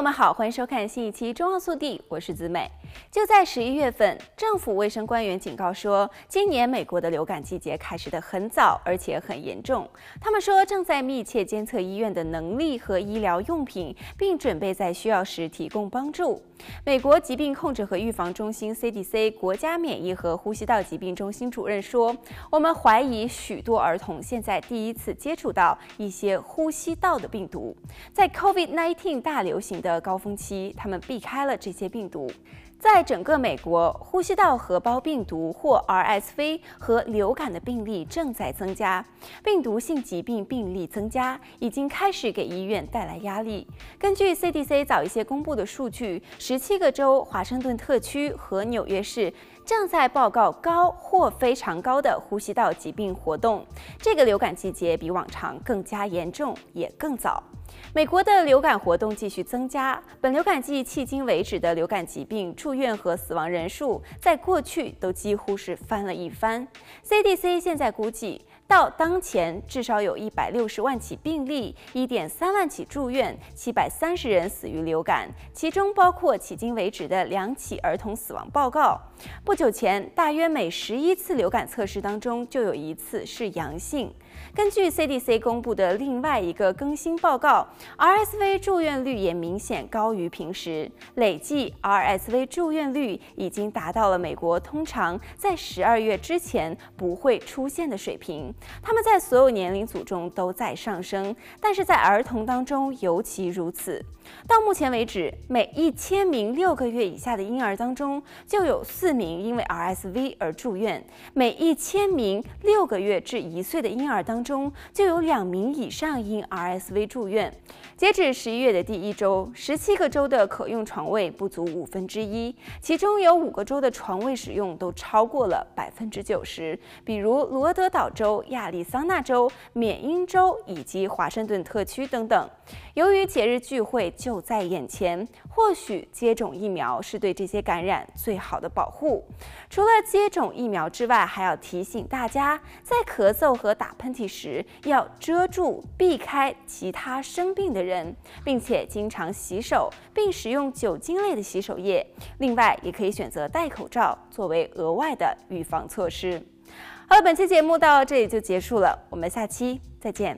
友们好，欢迎收看新一期《中澳速递》，我是子美。就在十一月份，政府卫生官员警告说，今年美国的流感季节开始得很早，而且很严重。他们说，正在密切监测医院的能力和医疗用品，并准备在需要时提供帮助。美国疾病控制和预防中心 （CDC） 国家免疫和呼吸道疾病中心主任说：“我们怀疑许多儿童现在第一次接触到一些呼吸道的病毒，在 COVID-19 大流行的高峰期，他们避开了这些病毒。在整个美国，呼吸道合胞病毒或 RSV 和流感的病例正在增加，病毒性疾病病例增加已经开始给医院带来压力。根据 CDC 早一些公布的数据，十七个州、华盛顿特区和纽约市正在报告高或非常高的呼吸道疾病活动。这个流感季节比往常更加严重，也更早。美国的流感活动继续增加。本流感季迄今为止的流感疾病住院和死亡人数，在过去都几乎是翻了一番。CDC 现在估计，到当前至少有一百六十万起病例，一点三万起住院，七百三十人死于流感，其中包括迄今为止的两起儿童死亡报告。不不久前，大约每十一次流感测试当中就有一次是阳性。根据 CDC 公布的另外一个更新报告，RSV 住院率也明显高于平时，累计 RSV 住院率已经达到了美国通常在十二月之前不会出现的水平。他们在所有年龄组中都在上升，但是在儿童当中尤其如此。到目前为止，每一千名六个月以下的婴儿当中就有四名因为 RSV 而住院；每一千名六个月至一岁的婴儿当中就有两名以上因 RSV 住院。截止十一月的第一周，十七个州的可用床位不足五分之一，其中有五个州的床位使用都超过了百分之九十，比如罗德岛州、亚利桑那州、缅因州以及华盛顿特区等等。由于节日聚会就在眼前，或许接种疫苗是对这些感染最好的保护。除了接种疫苗之外，还要提醒大家，在咳嗽和打喷喷嚏时要遮住、避开其他生病的人，并且经常洗手，并使用酒精类的洗手液。另外，也可以选择戴口罩作为额外的预防措施。好了，本期节目到这里就结束了，我们下期再见。